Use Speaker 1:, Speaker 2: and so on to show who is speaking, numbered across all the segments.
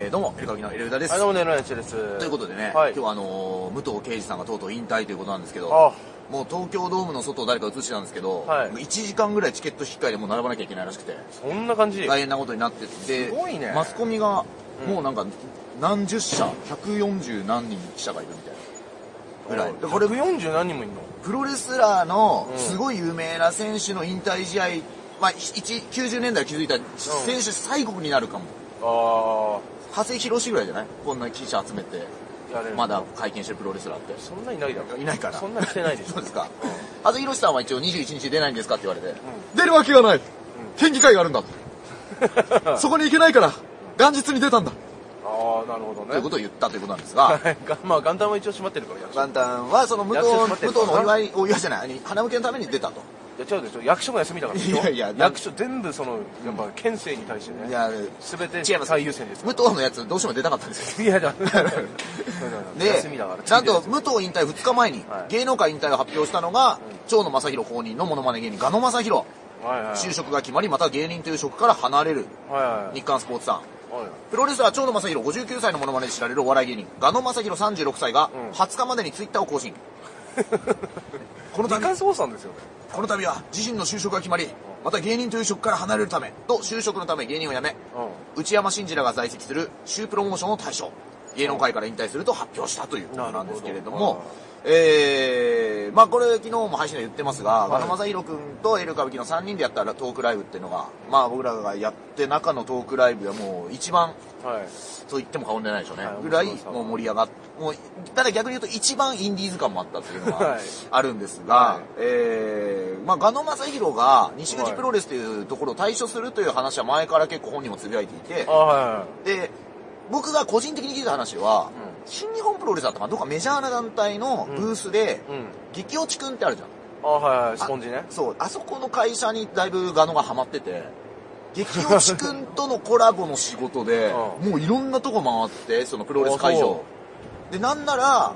Speaker 1: えーどうも、エルカビのエルウダです。
Speaker 2: はい、どうもです。
Speaker 1: ということでね、
Speaker 2: はい。
Speaker 1: 今日はあのー武藤敬司さんがとうとう引退ということなんですけど、
Speaker 2: あ。
Speaker 1: もう東京ドームの外を誰か映してたんですけど、
Speaker 2: はい。
Speaker 1: 1時間ぐらいチケット引っ換えでもう並ばなきゃいけないらしくて、
Speaker 2: そんな感じ？
Speaker 1: 大変なことになってて、
Speaker 2: すごいね。
Speaker 1: マスコミが
Speaker 2: うん。
Speaker 1: もうなんか何十社、140何人記者がいるみたいな。ぐらい。でこれ、
Speaker 2: 140何人もいんの？
Speaker 1: プロレスラーの
Speaker 2: うん。
Speaker 1: すごい有名な選手の引退試合、まあ、1 90年代気づいた選手最後になるかも。
Speaker 2: あ
Speaker 1: 長谷博士ぐらいじゃない？こんな記者集めて。まだ会見してるプロレスラーって。
Speaker 2: そんないないだろ。
Speaker 1: いないかな
Speaker 2: そんなしてないでしょ。
Speaker 1: そうですか。
Speaker 2: うん
Speaker 1: 長谷博さんは一応21日出ないんですかって言われて、出るわけがない県議会があるんだ そこに行けないから元日に出たんだ
Speaker 2: ああ、なるほどね。
Speaker 1: ということを言ったということなんですが、
Speaker 2: まあ、元旦は一応閉まってるから。
Speaker 1: 元旦はその武藤武藤のお祝い、お祝いじゃない、花向けのために出たと。
Speaker 2: いや、違うでしょ。役所が休みだから。
Speaker 1: いやいや
Speaker 2: 役所全部その、やっぱ、県政に対してね、
Speaker 1: いや、
Speaker 2: すべて。最優先ですか
Speaker 1: 武藤のやつどうしても出たかったんですよ。
Speaker 2: ら。いや、だ
Speaker 1: で
Speaker 2: 休みだから。、
Speaker 1: ちゃんと武藤引退2日前に
Speaker 2: はい
Speaker 1: 芸能界引退を発表したのが、長野正弘公認のモノマネ芸人、ガノ正弘。
Speaker 2: はいはい。
Speaker 1: 就職が決まり、また芸人という職から離れる。日刊スポーツさん。
Speaker 2: はい
Speaker 1: プロレスラー長野正弘59歳のモノマネで知られるお笑い芸人、ガノ正弘36歳が
Speaker 2: うん
Speaker 1: 20日までにツイッターを更新。この度、
Speaker 2: ですよね。
Speaker 1: この度は自身の就職が決まり、また芸人という職から離れるため、と就職のため芸人を辞め、
Speaker 2: う
Speaker 1: 内山真司らが在籍するシュープロモーションを対象、芸能界から引退すると発表したということなんですけれどもえー、まあこれ昨日も配信で言ってますが、
Speaker 2: い
Speaker 1: ガノ正弘君とエル歌舞伎の3人でやったトークライブっていうのが、まあ僕らがやって中のトークライブはもう一番
Speaker 2: ん。はい。
Speaker 1: と言っても過言でないでしょうね。
Speaker 2: はい
Speaker 1: ぐらいもう盛り上がっ、もう、ただ逆に言うと一番インディーズ感もあったっていうのが
Speaker 2: はい
Speaker 1: あるんですが、
Speaker 2: はい
Speaker 1: えー、まあ、ガノ正弘が西口プロレスというところを退所するという話は前から結構本人もつぶやいていて
Speaker 2: はい。
Speaker 1: で、僕が個人的に聞いた話は、
Speaker 2: うん
Speaker 1: 新日本プロレスだったかなどっかメジャーな団体のブースで、
Speaker 2: うん。
Speaker 1: 激落ちくんってあるじゃん。
Speaker 2: あはいはい、スポンジね。
Speaker 1: そう、あそこの会社にだいぶガノがハマってて、激落ちくんとのコラボの仕事で、
Speaker 2: う
Speaker 1: もういろんなとこ回って、そのプロレス会場。で、なんなら、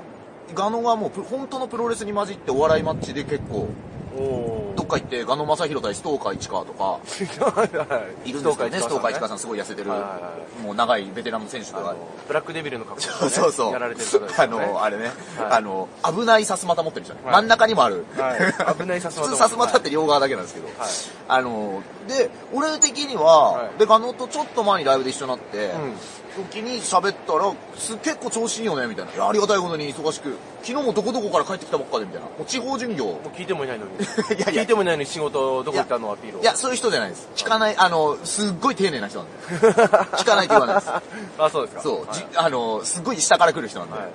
Speaker 1: ガノがもうプ本当のプロレスに混じってお笑いマッチで結構、
Speaker 2: お
Speaker 1: どっか行ってガノ正弘対ストーカー市川とか、
Speaker 2: は い
Speaker 1: いるんですけどね、ストーカー市川
Speaker 2: さ
Speaker 1: さんすごい痩せてる、もう長いベテランの選手とか。
Speaker 2: ブラックデビルの格好
Speaker 1: そうそう。
Speaker 2: やられてる方です
Speaker 1: あ。の、あれね、
Speaker 2: はい
Speaker 1: あの、危ないさすまた持ってる人ね。
Speaker 2: はい
Speaker 1: 真ん中にもある。
Speaker 2: はい危ないさすまた
Speaker 1: 普通さすまたって両側だけなんですけど。
Speaker 2: はい
Speaker 1: あの、で、俺的には、
Speaker 2: はい
Speaker 1: で、ガノとちょっと前にライブで一緒になって、
Speaker 2: うん
Speaker 1: 時に喋ったら、す結構調子いいよね、みたいな。いやありがたいことに忙しく、昨日もどこどこから帰ってきたばっかで、みたいな。もう地方巡業。
Speaker 2: もう聞いてもいないのに。
Speaker 1: いやいや
Speaker 2: 聞いてもいないのに仕事どこ行ったのアピールを。
Speaker 1: いや、そういう人じゃないです。聞かない、あの、すっごい丁寧な人なんで。聞かないって言わないです。
Speaker 2: あ、そうですか。
Speaker 1: そう、
Speaker 2: はい
Speaker 1: じあの、すっごい下から来る人なんで。
Speaker 2: はい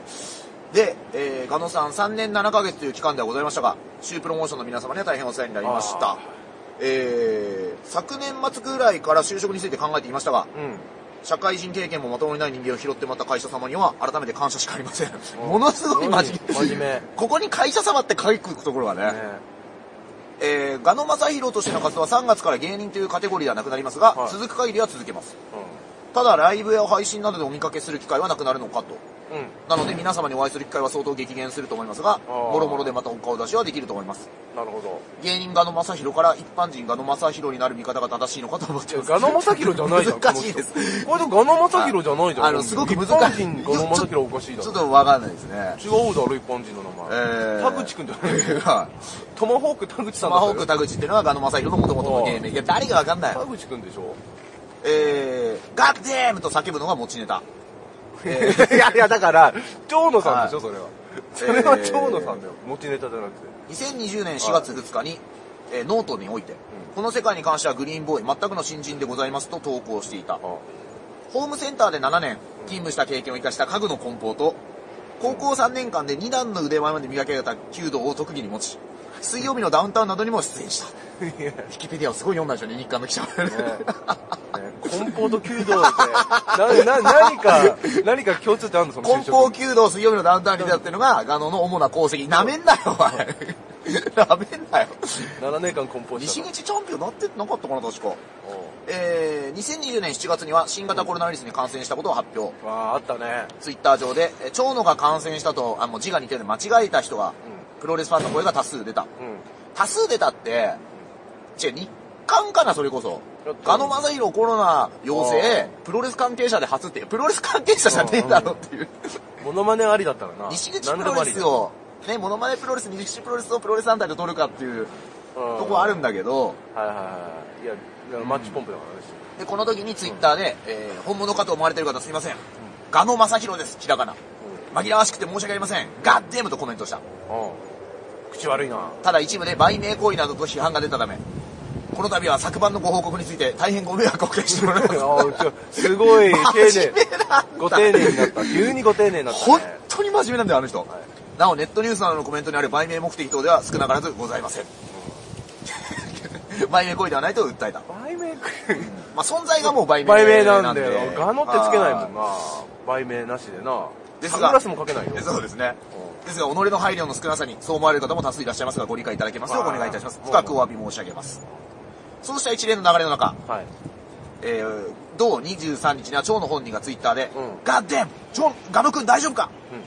Speaker 1: で、えー、ガノさん3年7ヶ月という期間ではございましたが、シュープロモーションの皆様には大変お世話になりました。えー、昨年末ぐらいから就職について考えていましたが、
Speaker 2: うん。
Speaker 1: 社会人経験もまともにない人間を拾ってもらった会社様には改めて感謝しかありません。
Speaker 2: うん
Speaker 1: ものすごい。真面目。ここに会社様って書くところがね、
Speaker 2: ね
Speaker 1: えー、ガノ正弘としての活動は3月から芸人というカテゴリーではなくなりますが、
Speaker 2: はい
Speaker 1: 続く限りは続けます。
Speaker 2: う
Speaker 1: ただ、ライブや配信などでお見かけする機会はなくなるのかと。
Speaker 2: ん。うん。
Speaker 1: なので皆様にお会いする機会は相当激減すると思いますが、もろもろでまたお顔出しはできると思います。
Speaker 2: なるほど。
Speaker 1: 芸人ガノ正弘から一般人ガノ正弘になる見方が正しいのかと思ってます。
Speaker 2: ガノマサヒロじゃないじゃん。
Speaker 1: 難しいです
Speaker 2: これでガノマサヒロじゃないじゃん。
Speaker 1: あのすごく難しい
Speaker 2: 一般人ガノマサヒロおかしいだろ
Speaker 1: ちょっ。とわかんないですね。
Speaker 2: 違うだろ、一般人の名前。
Speaker 1: えー
Speaker 2: 田口くんじゃない
Speaker 1: はい
Speaker 2: トマホーク田口さ
Speaker 1: トマホーク田口っていうのはガノ正弘の元々の芸名。いや、誰がわかんない
Speaker 2: 田。口くんでしょ？
Speaker 1: えー、ガッデームと叫ぶのが持ちネタ。え
Speaker 2: いやいや、だから、長野さんでしょ、それは。それは
Speaker 1: えー
Speaker 2: 長野さんだよ。持ちネタじゃなくて。
Speaker 1: ー2020年4月2日に、えーノートにおいて、この世界に関してはグリーンボーイ、全くの新人でございますと投稿していた。
Speaker 2: あ
Speaker 1: ホームセンターで7年勤務した経験を生かした家具の梱包と、高校3年間で2段の腕前まで磨き上げた弓道を特技に持ち、水曜日のダウンタウンなどにも出演した。ウィキペディアをすごい読んだでしょうね、日刊の記者は。
Speaker 2: ね梱包と弓道って、な、な、何か、何か共通点あるの？その
Speaker 1: 梱包弓道水曜日のダウンタウンに出たっていうのが、ガノの主な功績。なめんなよ、お前。なめんなよ。
Speaker 2: 7年間梱包したの。
Speaker 1: 西口チャンピオンなってなかったかな、確か。えー、2020年7月には新型コロナウイルスに感染したことを発表。
Speaker 2: わあ、あったね。
Speaker 1: ツイッター上で、えー長野が感染したと、あ、もう字が似てるので間違えた人が、
Speaker 2: う
Speaker 1: プロレスファンの声が多数出た。
Speaker 2: ん。うん。
Speaker 1: 多数出たって、違う、日刊かな、それこそ。ガノ正宏コロナ陽性、プロレス関係者で初ってプロレス関係者じゃねえだろっていう。
Speaker 2: モノマネありだったらな。
Speaker 1: 西口プロレスを、ね、モノマネプロレス、西口プロレスをプロレス団体で取るかっていうとこはあるんだけど、
Speaker 2: はいはいはい。いや、マッチポンプだからですよ。
Speaker 1: で、この時にツイッターで、えー本物かと思われてる方すいません。ガノ正宏です、ひらがな。紛らわしくて申し訳ありません。ガッデームとコメントした。
Speaker 2: うん。口悪いな。
Speaker 1: ただ一部で売名行為などと批判が出たため、この度は昨晩のご報告について大変ご迷惑をおかけしております。
Speaker 2: すごい丁寧。ご丁寧になった。急にご丁寧になった、ね。
Speaker 1: 本当に真面目なんだよ、あの人。なお、ネットニュースなどのコメントにある売名目的等では少なからずございません。売名行為ではないと訴えた。
Speaker 2: 売名く
Speaker 1: まあ、存在がもう売名
Speaker 2: 売名
Speaker 1: な
Speaker 2: んんだよ。ガノってつけないもん
Speaker 1: は
Speaker 2: な。売名なしでな。
Speaker 1: ですが
Speaker 2: サングラスもかけないよ。
Speaker 1: いそうですね。ですが、己の配慮の少なさにそう思われる方も多数いらっしゃいますが、ご理解いただけますようお願いいたします。
Speaker 2: まあ
Speaker 1: 深くお詫び申し上げます。そうした一連の流れの中、
Speaker 2: はい。
Speaker 1: えー、同23日には蝶の本人がツイッターで、
Speaker 2: うん
Speaker 1: ガッデン蝶ガノ君大丈夫か？
Speaker 2: うん。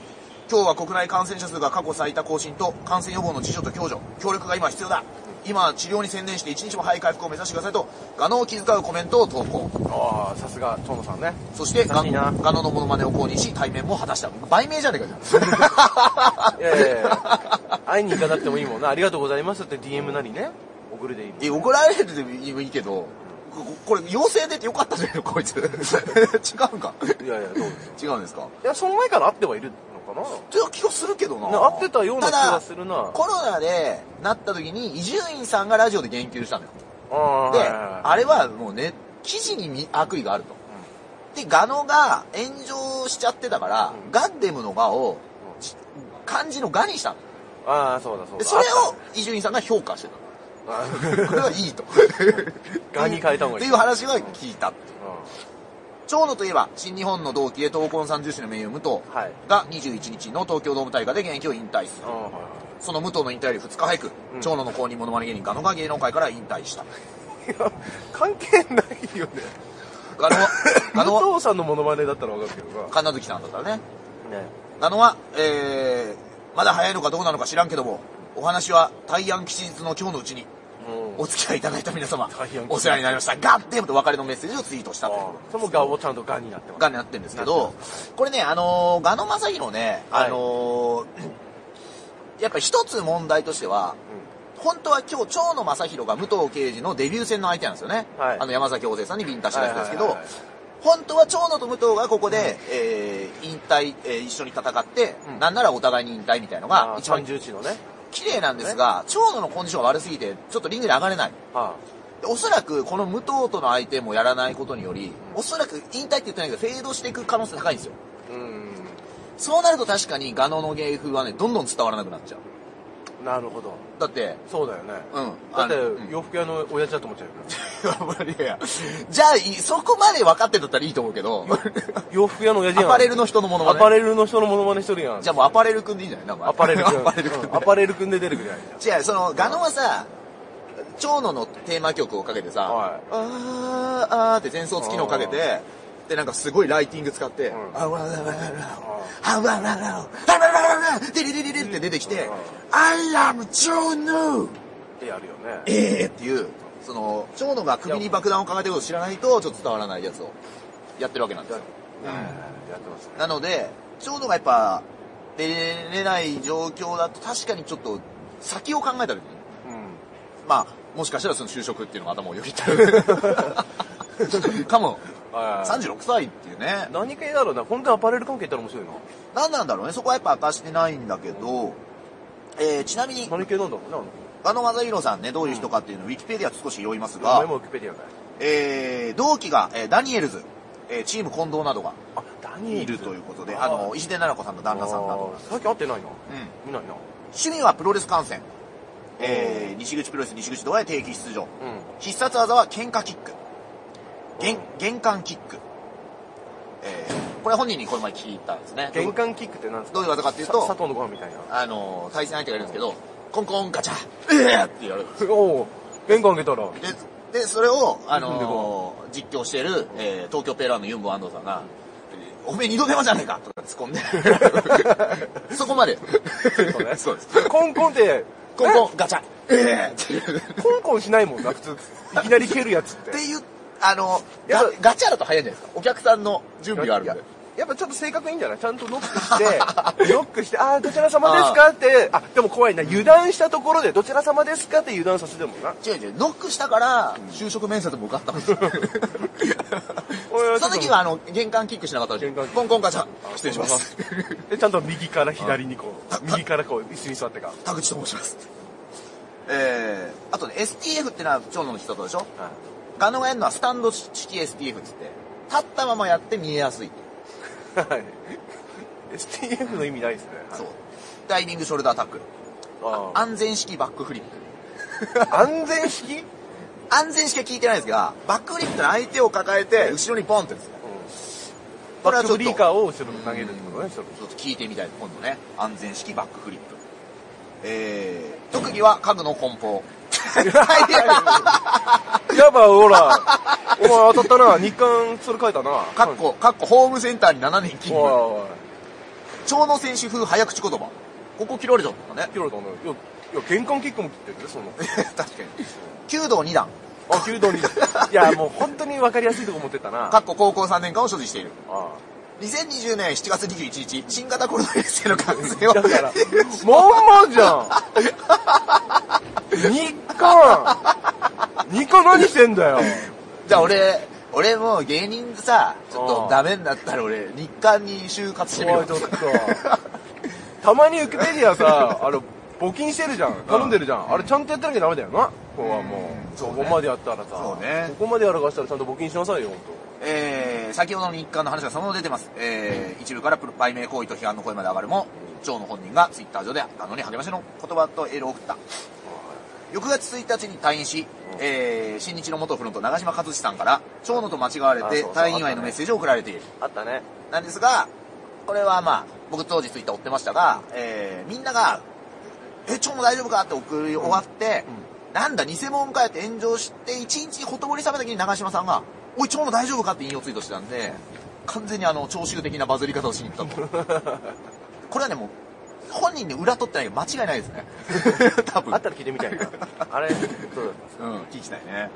Speaker 1: 今日は国内感染者数が過去最多更新と感染予防の自助と共助、協力が今必要だ。今は治療に専念して一日も早い回復を目指してくださいと、ガノを気遣うコメントを投稿。
Speaker 2: ああ、さすが、蝶野さんね。
Speaker 1: そしてガノのモノマネを公認し、対面も果たした。売名じゃねえかじゃん。
Speaker 2: いやいやいや会いに行かなくてもいいもんな。ありがとうございますって DM なりね。送るでいい。
Speaker 1: え、怒られるでもいいけど、ここれ、陽性出てよかったじゃないの、こいつ。違うんか？
Speaker 2: いやいや、どうです
Speaker 1: 違うんですか？
Speaker 2: いや、その前から会ってはいるのかな
Speaker 1: っていう気がするけどな。
Speaker 2: ね会ってたような気がするな。
Speaker 1: コロナでなった時に、伊集院さんがラジオで言及したのよ。で、
Speaker 2: あ
Speaker 1: れはもうね、記事にみ悪意があると。で、ガノが炎上しちゃってたから、
Speaker 2: うん
Speaker 1: ガッデムのガを、ち漢字のガにしたの。
Speaker 2: ああ、そうだそうだ。
Speaker 1: でそれ
Speaker 2: あ
Speaker 1: を伊集院さんが評価してた。
Speaker 2: あ
Speaker 1: これはいいと。
Speaker 2: ガに変えた方がいい
Speaker 1: っていう話は聞いたっていう。長野といえば、新日本の同期で闘魂三重士の名誉武藤
Speaker 2: はい。
Speaker 1: が21日の東京ドーム大会で現役を引退する。その武藤の引退より2日早く、
Speaker 2: うん
Speaker 1: 長野の公認モノマネ芸人ガノが芸能界から引退した。
Speaker 2: いや、関係ないよね。
Speaker 1: ガノは、ガノは、
Speaker 2: 武藤さんのモノマネだったらわかるけどな。
Speaker 1: 神奈月さんだったらね。
Speaker 2: ね。
Speaker 1: ガノは、えー、まだ早いのかどうなのか知らんけども、お話は大安吉日の今日のうちにお付き合いいただいた皆様お世話になりました。ガッデムと別れのメッセージをツイートしたという。
Speaker 2: ああそれもガをちゃんとガになってます。
Speaker 1: がになってるんですけど、これね、あのーガノ正宏ね、
Speaker 2: はい。
Speaker 1: あのーやっぱ一つ問題としては、本当は今日、長野正宏が武藤刑事のデビュー戦の相手なんですよね。
Speaker 2: はい。
Speaker 1: あの山崎大勢さんにビンタしたやつですけど、本当は長野と武藤がここで、えー引退、えー一緒に戦って、
Speaker 2: うん。
Speaker 1: なんならお互いに引退みたいのが一番
Speaker 2: 三重地のね。
Speaker 1: 綺麗なんですが、長野のコンディションが悪すぎて、ちょっとリングで上がれない。
Speaker 2: は
Speaker 1: でおそらくこの武藤との相手もやらないことにより、おそらく引退って言ってないけど、フェードしていく可能性高いんですよ。
Speaker 2: あ。うん。
Speaker 1: そうなると確かにガノの芸風はね、どんどん伝わらなくなっちゃう。
Speaker 2: なるほど。
Speaker 1: だって、
Speaker 2: そうだよね。
Speaker 1: うん。
Speaker 2: だって洋服屋の親父だと思っちゃうよ。
Speaker 1: い やいや、じゃあ、いそこまで分かってんだったらいいと思うけど、
Speaker 2: 洋服屋の親父やん
Speaker 1: アパレルの人のものまね。
Speaker 2: アパレルの人のモノマネしとるやん。
Speaker 1: じゃあもうアパレルくんでいいんじゃない？なんか
Speaker 2: アパレル君。
Speaker 1: アパレルくんで
Speaker 2: うんアパレル君で出てくるじゃん。
Speaker 1: 違う、その、ガノはさ、長野のテーマ曲をかけてさ、
Speaker 2: はい
Speaker 1: あーあーって前奏付きのをかけて、で、なんかすごいライティング使って、
Speaker 2: ん
Speaker 1: あわららららはわらららはわららららでりりりりって出てきて、I am 長野
Speaker 2: ってやるよね。
Speaker 1: ええっていう、その、長野が首に爆弾を抱えてることを知らないと、ちょっと伝わらないやつをやってるわけなんですよ。
Speaker 2: はいやってますね。
Speaker 1: なので、長野がやっぱ、出れない状況だと確かにちょっと先を考えた時に、まあ、もしかしたらその就職っていうのが頭をよぎってる。かも、
Speaker 2: うん。はい
Speaker 1: 36歳っていうね。
Speaker 2: 何系だろうな？本当にアパレル関係いったら面白いな。
Speaker 1: 何なんだろうね。そこはやっぱ明かしてないんだけど、えー、ちなみに、
Speaker 2: 何系なんだろうな。
Speaker 1: ガノ正宏さんね、どういう人かっていうのをウィキペディア少し読みます
Speaker 2: あ、
Speaker 1: が、
Speaker 2: もウィキペディアかい。
Speaker 1: えー、同期が、えーダニエルズ、えーチーム近藤などが
Speaker 2: あ、ダニエル
Speaker 1: いるということで、あの、石出奈々子さんの旦那さんなど。
Speaker 2: あー最近会ってないな。
Speaker 1: うん。
Speaker 2: 見ないな。
Speaker 1: 趣味はプロレス観戦。えー、西口プロレス西口ドアへ定期出場。
Speaker 2: うん。
Speaker 1: 必殺技は喧嘩キック。玄玄関キック。えー、これ本人にこの前聞いたんですね。
Speaker 2: 玄関キックってなんですか？
Speaker 1: どういう技かっていうと、
Speaker 2: さ佐藤のご飯みたいな。
Speaker 1: あの、対戦相手がいるんですけど、コンコンガチャ、えーってやる。
Speaker 2: おお玄関開けたら。
Speaker 1: で、で、それを、あのー実況している、えー東京ペーラーのユンボ安藤さんが、おめえ二度手間じゃねえかとか突っ込んで。そこまで。
Speaker 2: そうね
Speaker 1: そうです。
Speaker 2: コンコンって、
Speaker 1: コンコンガチャ、えーっていう。
Speaker 2: コンコンしないもんな、普通。いきなり蹴るやつって。
Speaker 1: って言っあの、ガガチャだと早いんじゃないですか？お客さんの準備があるんで。
Speaker 2: やっぱちょっと性格いいんじゃない？ちゃんとノックして、ノックして、あー、どちら様ですか？って、あ、でも怖いな、油断したところで、どちら様ですか？って油断させてもんな。
Speaker 1: 違う違う、ノックしたから、就職面接も受かったんですよ。その時は、あの、玄関キックしなかったでしょコンコンガチャ、失礼します。
Speaker 2: で、ちゃんと右から左にこう、右からこう、椅子に座ってか。
Speaker 1: 田口と申します。えー、あとね、STF ってのは長野の人だったでしょ？ガノがやるのはスタンド式 STF っつって、立ったままやって見えやすい。
Speaker 2: はい。STF の意味ないですね。
Speaker 1: そう。ダイビングショルダータックル。
Speaker 2: あ
Speaker 1: 安全式バックフリップ。
Speaker 2: ー安全式？
Speaker 1: 安全式は聞いてないですが、バックフリップって相手を抱えて、後ろにポンってですね。これはちょっと、
Speaker 2: リーカーを後ろに投げるってことね、
Speaker 1: ちょっと聞いてみたい、今度ね。安全式バックフリップ。えー、特技は家具の梱包。
Speaker 2: やばい、ほら。お前当たったな。日刊、それ書いたな。
Speaker 1: かっこ、かっこホームセンターに7年勤務。長野選手風早口言葉。ここ切られちゃったね。
Speaker 2: 切られたね。いや、いや、玄関キックも切ってるね、その。
Speaker 1: 確かに。弓道2段。
Speaker 2: あ、弓道に。いや、もう本当に分かりやすいとこ持ってったな。
Speaker 1: かっこ高校3年間を所持している。
Speaker 2: あ
Speaker 1: 2020年7月21日、新型コロナウイルスへの感染を。
Speaker 2: だから、まんまじゃん日刊日刊何してんだよ
Speaker 1: じゃあ俺、俺もう芸人さ、ちょっとダメになったら俺、日刊に就活してみる
Speaker 2: おいちょっと。たまにウィキペディアさ、あの、募金してるじゃん。頼んでるじゃん。あれちゃんとやってなきゃダメだよな。ここはもう。
Speaker 1: そうね
Speaker 2: ここまでやったらさ。
Speaker 1: そうね
Speaker 2: ここまでやらかしたらちゃんと募金しなさいよ、ほんと。
Speaker 1: えー、先ほどの日刊の話がそのまま出てます。えー、一部から売名行為と批判の声まで上がるも、長野本人がツイッター上であのに励ましの言葉とエールを送った。翌月1日に退院し、えー、新日の元フロント長嶋和志さんから、長野と間違われて退院祝いのメッセージを送られている。
Speaker 2: あったね。
Speaker 1: なんですが、これはまあ、僕当時ツイッター追ってましたが、えー、みんなが、え、長野大丈夫かって送り終わって、なんだ、偽物かやって炎上して、一日ほとぼり冷めた時に長嶋さんが、おい、長野大丈夫かって引用ツイートしてたんで、完全にあの、聴衆的なバズり方をしに行ったと。これはね、もう、本人で裏取ってないけど間違いないですね。多分。
Speaker 2: あったら聞いてみたいな。あれ、そうだっ
Speaker 1: うん、聞きたいね。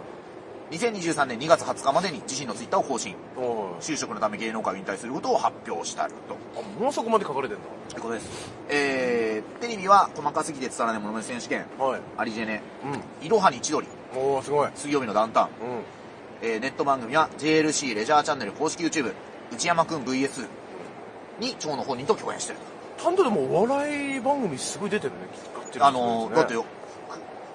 Speaker 1: 2023年2月20日までに自身のツイッターを更新。就職のため芸能界を引退することを発表したと。
Speaker 2: あ、もうそこまで書かれてん
Speaker 1: ということです。えー、テレビは細かすぎて伝わらないものまね選手権、
Speaker 2: だ。はい。
Speaker 1: アリジェネ、
Speaker 2: う
Speaker 1: いろはに千鳥、
Speaker 2: ん。おー、すごい。
Speaker 1: 水曜日のダウンタウン、
Speaker 2: うん。
Speaker 1: えー、ネット番組は JLC レジャーチャンネル公式 YouTube、内山くん VS に長野本人と共演してる。
Speaker 2: ちゃんとでもお笑い番組すごい出てるね。がっちり
Speaker 1: あのー、だって
Speaker 2: よ。
Speaker 1: よ、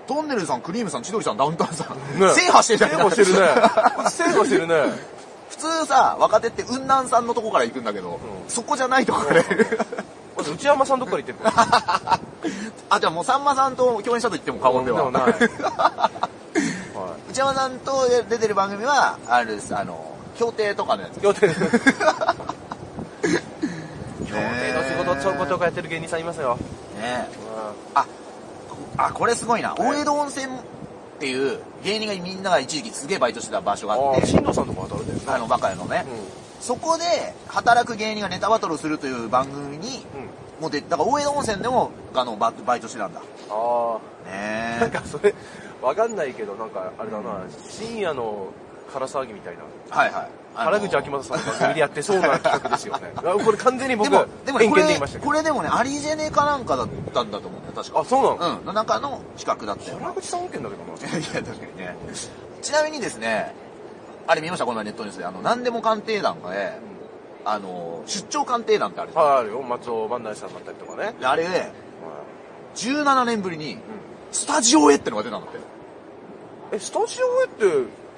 Speaker 1: トンネルズさん、クリームさん、千鳥さん、ダウンタウンさん、
Speaker 2: ね
Speaker 1: 制覇してるじゃん。
Speaker 2: 制覇してるね。制覇してるね。
Speaker 1: 普通さ、若手って雲南さんのとこから行くんだけど、
Speaker 2: ん
Speaker 1: そこじゃないとこから、
Speaker 2: まず内山さんどっから言ってるか。
Speaker 1: あ、じゃあもうさんまさんと共演したと言っても過言では
Speaker 2: もない。はい。
Speaker 1: 内山さんと出てる番組は、あれです、あの、協定とかのやつ。
Speaker 2: 協定。協定の仕事ちょこちょこやってる芸人さんいますよ。
Speaker 1: ね
Speaker 2: う
Speaker 1: あ、あ、これすごいな。
Speaker 2: はい
Speaker 1: 大江戸温泉っていう芸人がみんなが一時期すげえバイトしてた場所が
Speaker 2: ん。
Speaker 1: あって、
Speaker 2: ああ、新藤さんとか働いてるね。
Speaker 1: あの、バカ屋のね。そこで働く芸人がネタバトルするという番組に。もうで、だから大江戸温泉でも、あの、ババイトしてたんだ。
Speaker 2: あ
Speaker 1: ね
Speaker 2: あ。なんかそれ、わかんないけど、なんかあれだな、深夜の空騒ぎみたいな。
Speaker 1: はいはい。
Speaker 2: 原口あきまささんの番組でやってそうな企画ですよね。あ これ完全に僕、
Speaker 1: でも、でもね、
Speaker 2: 偏
Speaker 1: これ
Speaker 2: 見で言いました、けど。
Speaker 1: これでもね、アリジェネかなんかだったんだと思うんだよ、確か。
Speaker 2: あ、そうなの？
Speaker 1: うん、の中の企画だったよ。
Speaker 2: 原口さん案件だけどな。
Speaker 1: いや、確かにね。ちなみにですね、あれ見ました？この前ネットニュースで。あの、何でも鑑定団がね、あの、出張鑑定団ってあるじゃん。
Speaker 2: はい、あるよ。松尾万内さんだったりとかね。
Speaker 1: であれで、
Speaker 2: はい
Speaker 1: 17年ぶりに、
Speaker 2: うん
Speaker 1: スタジオへってのが出たんだって。
Speaker 2: え、スタジオへって、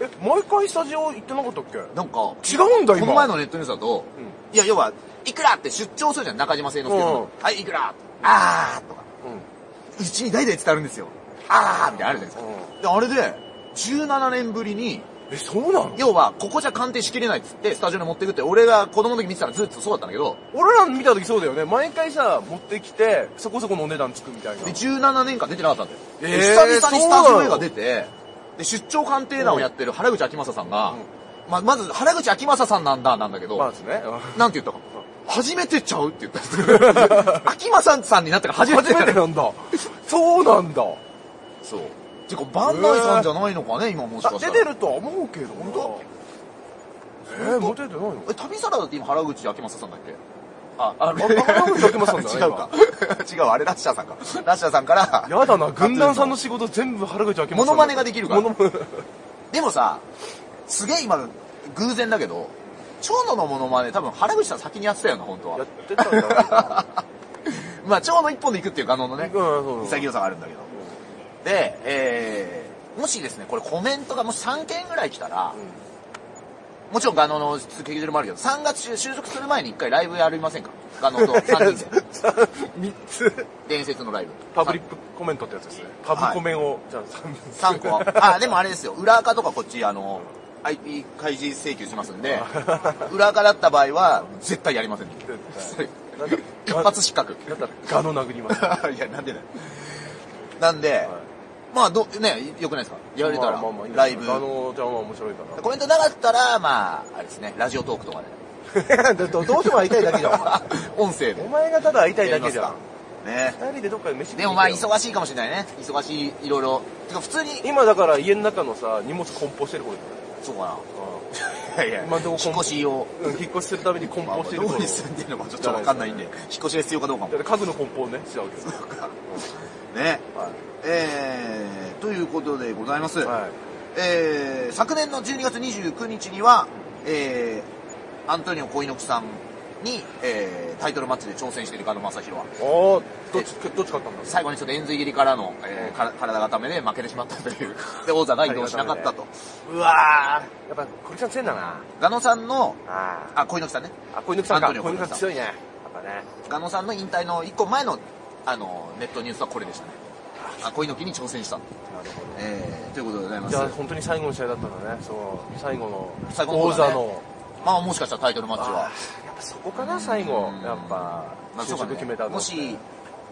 Speaker 2: え、毎回スタジオ行ってなかったっけ？
Speaker 1: なんか、
Speaker 2: 違うんだ今
Speaker 1: この前のネットニュースだと、いや、要は、いくらって出張するじゃん、中島聖之介
Speaker 2: うん
Speaker 1: はい、いくらあーとか、
Speaker 2: うん。
Speaker 1: うちに代々伝わるんですよ。あーみたいなのあるじゃないですか。で、あれで、17年ぶりに、
Speaker 2: え、そうなの？
Speaker 1: 要は、ここじゃ鑑定しきれないっつって、スタジオに持ってくって、俺が子供の時見てたらずっとそうだったんだけど、
Speaker 2: 俺ら見た時そうだよね。毎回さ、持ってきて、そこそこのお値段つくみたいな。
Speaker 1: で、17年間出てなかったんだよ。
Speaker 2: えー
Speaker 1: で久々にスタジオへ
Speaker 2: そうなの？
Speaker 1: が出て、で、出張鑑定団をやってる原口あきまささんが、
Speaker 2: うん
Speaker 1: ま、まず、原口あきまささんなんだ、なんだけど、
Speaker 2: まずね。
Speaker 1: なんて言ったか。初めてちゃうって言った。秋間さんさんになったから初めて。
Speaker 2: 初めてなんだ。そうなんだ。
Speaker 1: そう。てか、バンダイさんじゃないのかね、今もしかしたら。
Speaker 2: 出てるとは思うけど
Speaker 1: 本当？
Speaker 2: えー、もう出てないの？
Speaker 1: え、旅サラダって今原口あきまささんだっけ？あ、あ、
Speaker 2: あ原口あきまさんだ
Speaker 1: 違うか。違う、あれラッシャーさんか。ラッシャーさんから、
Speaker 2: やだな、軍団さんの仕事全部原口あきまさん。
Speaker 1: モノマネができるからでもさ、すげえ今、偶然だけど、長野のモノマネ多分原口さん先にやってたよな、本当は
Speaker 2: や。ってたんだろうな。
Speaker 1: まあ、長野一本で行くっていう可能のね
Speaker 2: うん、、そうそう
Speaker 1: 潔さがあるんだけど。で、えー、もしですね、これコメントがもし3件ぐらい来たら、もちろんガノのスケジュールもあるけど、3月就職する前に一回ライブやりませんか？ガノと3人で。
Speaker 2: 3つ。
Speaker 1: 伝説のライブ。
Speaker 2: パブリックコメントってやつですね。パブコメンを、じゃあ
Speaker 1: 3個。あ、でもあれですよ。裏垢とかこっち、あの、IP 開示請求しますんで、裏垢だった場合は、絶対やりません。
Speaker 2: なんだ
Speaker 1: 一発失格。
Speaker 2: だったらガの殴ります。
Speaker 1: いや、なんでだよ。なんで、まあ、ど、ね、よくないですか？やれたら
Speaker 2: まあまあまあいい
Speaker 1: ライブ。
Speaker 2: ガのじゃあまあ面白いか
Speaker 1: コメントなかったら、まあ、あれですね、ラジオトークとかで。
Speaker 2: な。どどうしても会いたいだけじゃん、お前。
Speaker 1: 音声で
Speaker 2: お。前がただ会いたいだけじゃん。
Speaker 1: ね。
Speaker 2: 二人でどっかで飯食いに
Speaker 1: でもまあ、忙しいかもしれないね。忙しい、いろいろ。てか、普通に、
Speaker 2: 今だから家の中のさ、荷物梱包してる頃
Speaker 1: そうか
Speaker 2: だ
Speaker 1: な。いやいや、
Speaker 2: 今んとこ
Speaker 1: 引っ越しを、
Speaker 2: うん、引っ越しするために梱
Speaker 1: まあ、
Speaker 2: 包してる頃。
Speaker 1: どこに住んでるのかちょっとわかんないんで、引っ越しが必要かどうかも
Speaker 2: 家具の梱包ね、しちゃうけど。
Speaker 1: ね。
Speaker 2: は
Speaker 1: えー、ということでございます。
Speaker 2: い。はい。
Speaker 1: えー、昨年の12月29日には、えー、アントニオ小猪木さんに、えー、タイトルマッチで挑戦しているガノ正宏は、
Speaker 2: おー、どっち、どっち勝ったんだ？
Speaker 1: 最後にちょっと円髄切りからの、えー、から体固めで負けてしまったという、で、王座が移動しなかったと。
Speaker 2: うわー、やっぱ小木さん強いんだな。
Speaker 1: ガノさんの、
Speaker 2: あ
Speaker 1: あ、小猪木さんね。
Speaker 2: あ。あ、小猪木さんか。
Speaker 1: アントニオ
Speaker 2: 小猪木さん強いね。やっぱね。
Speaker 1: ガノさんの引退の1個前の、あの、ネットニュースはこれでしたね。あ、小猪木に挑戦した。
Speaker 2: なるほど。
Speaker 1: えー、ということでございます
Speaker 2: じゃあ。本当に最後の試合だったんだね。そう、最後の
Speaker 1: 最後のね
Speaker 2: 座の。
Speaker 1: まあもしかしたらタイトルマッチは。
Speaker 2: やっぱそこかな、最後
Speaker 1: うん。
Speaker 2: やっぱ、就
Speaker 1: まあそうかね
Speaker 2: 職決めたの。
Speaker 1: もし、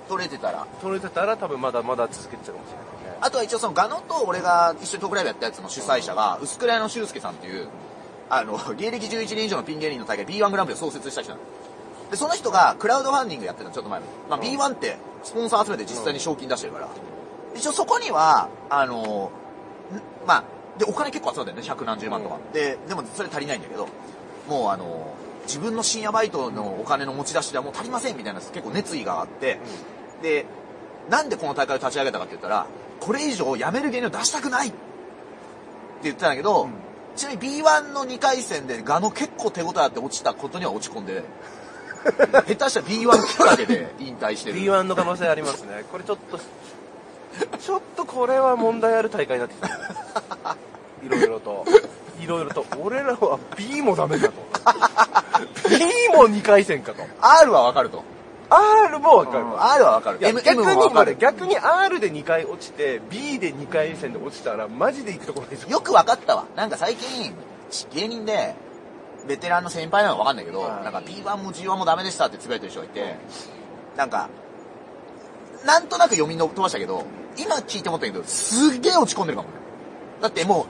Speaker 1: 取れてたら。
Speaker 2: 取れてたら多分まだまだ続けてたかもしれないね。
Speaker 1: あとは一応そのガノと俺が一緒にトークライブやったやつの主催者が、薄倉屋の修介さんっていう、あの、芸歴11年以上のピン芸人の大会 B1 グランプリを創設した人なの。で、その人がクラウドファンディングやってたの、ちょっと前に。まあ B1 ってスポンサー集めて実際に賞金出してるから。一応そこには、あの、んまあ、で、お金結構集まってるね、百何十万とか。で、でもそれ足りないんだけど、もうあの、自分の深夜バイトのお金の持ち出しではもう足りませんみたいな結構熱意があって、で、なんでこの大会を立ち上げたかって言ったら、これ以上辞める芸人を出したくないって言ってたんだけど、
Speaker 2: うん
Speaker 1: ちなみに B1 の2回戦でガノ結構手応えあって落ちたことには落ち込んで、下手したら B1 きっかけで引退してる。
Speaker 2: B1 の可能性ありますね。これちょっと、ちょっとこれは問題ある大会になってきた。いろいろと。いろいろと。俺らは B もダメかと。B も2回戦かと。
Speaker 1: R はわかると。
Speaker 2: R もわかる。
Speaker 1: R はわかる。
Speaker 2: いや
Speaker 1: M,
Speaker 2: 逆
Speaker 1: M
Speaker 2: に、
Speaker 1: かる。
Speaker 2: 逆に R で2回落ちて、B で2回戦で落ちたら、マジで行くとこないですよ。
Speaker 1: よくわかったわ。なんか最近、芸人で、ベテランの先輩なのかわかんないけど、
Speaker 2: はい
Speaker 1: なんか B1 も G1 もダメでしたってつぶやいてる人がいて、なんか、なんとなく読みの飛ばしたけど、今聞いて思ったけど、すっげえ落ち込んでるかもね。だっても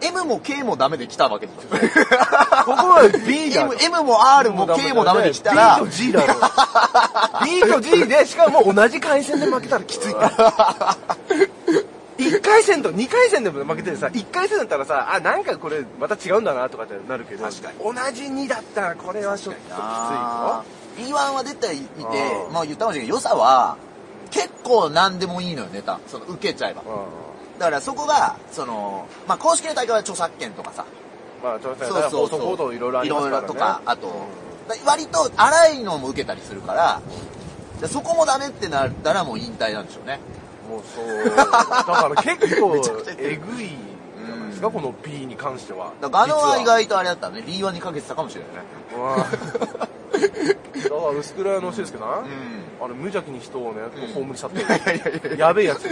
Speaker 1: う、M も K もダメで来たわけでしょ。
Speaker 2: ここは B だ
Speaker 1: M, M も R も K もダメで来たら
Speaker 2: B と、G だろ。B と G で、しかも同じ回戦で負けたらきついから。1回戦と2回戦でも負けててさ、1回戦だったらさ、あ、なんかこれまた違うんだなとかってなるけど、同じ2だったらこれはちょっときついよ。
Speaker 1: あー B1 は絶対いてまあ言ったかもしれないけど、良さは、結構何でもいいのよ、ネタ。その、受けちゃえば。
Speaker 2: う
Speaker 1: だからそこが、その、まあ公式の大会は著作権とかさ、
Speaker 2: んまあ、ちょっと
Speaker 1: そうそう
Speaker 2: いろいろありますからね。
Speaker 1: いろいろとか、あと、
Speaker 2: うん
Speaker 1: 割と荒いのも受けたりするから、でそこもダメってなったらもう引退なんでしょうね。
Speaker 2: もうそう。だから結構 えぐいじゃないですか、この B に関しては。
Speaker 1: だからガノは意外とあれだったのね、B1 にかけてたかもしれないね。
Speaker 2: うんだから薄倉の修介な、
Speaker 1: うん。
Speaker 2: あれ無邪気に人をね、
Speaker 1: うん
Speaker 2: 葬り去ってる。
Speaker 1: いや
Speaker 2: べえやつ。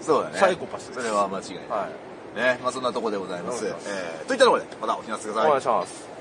Speaker 1: そうだね。
Speaker 2: サイコパス
Speaker 1: それは間違いない。
Speaker 2: はい。
Speaker 1: ね、まあそんなとこでございま
Speaker 2: す。
Speaker 1: えー、といったところで、またお聞きなさいください
Speaker 2: お願い。します。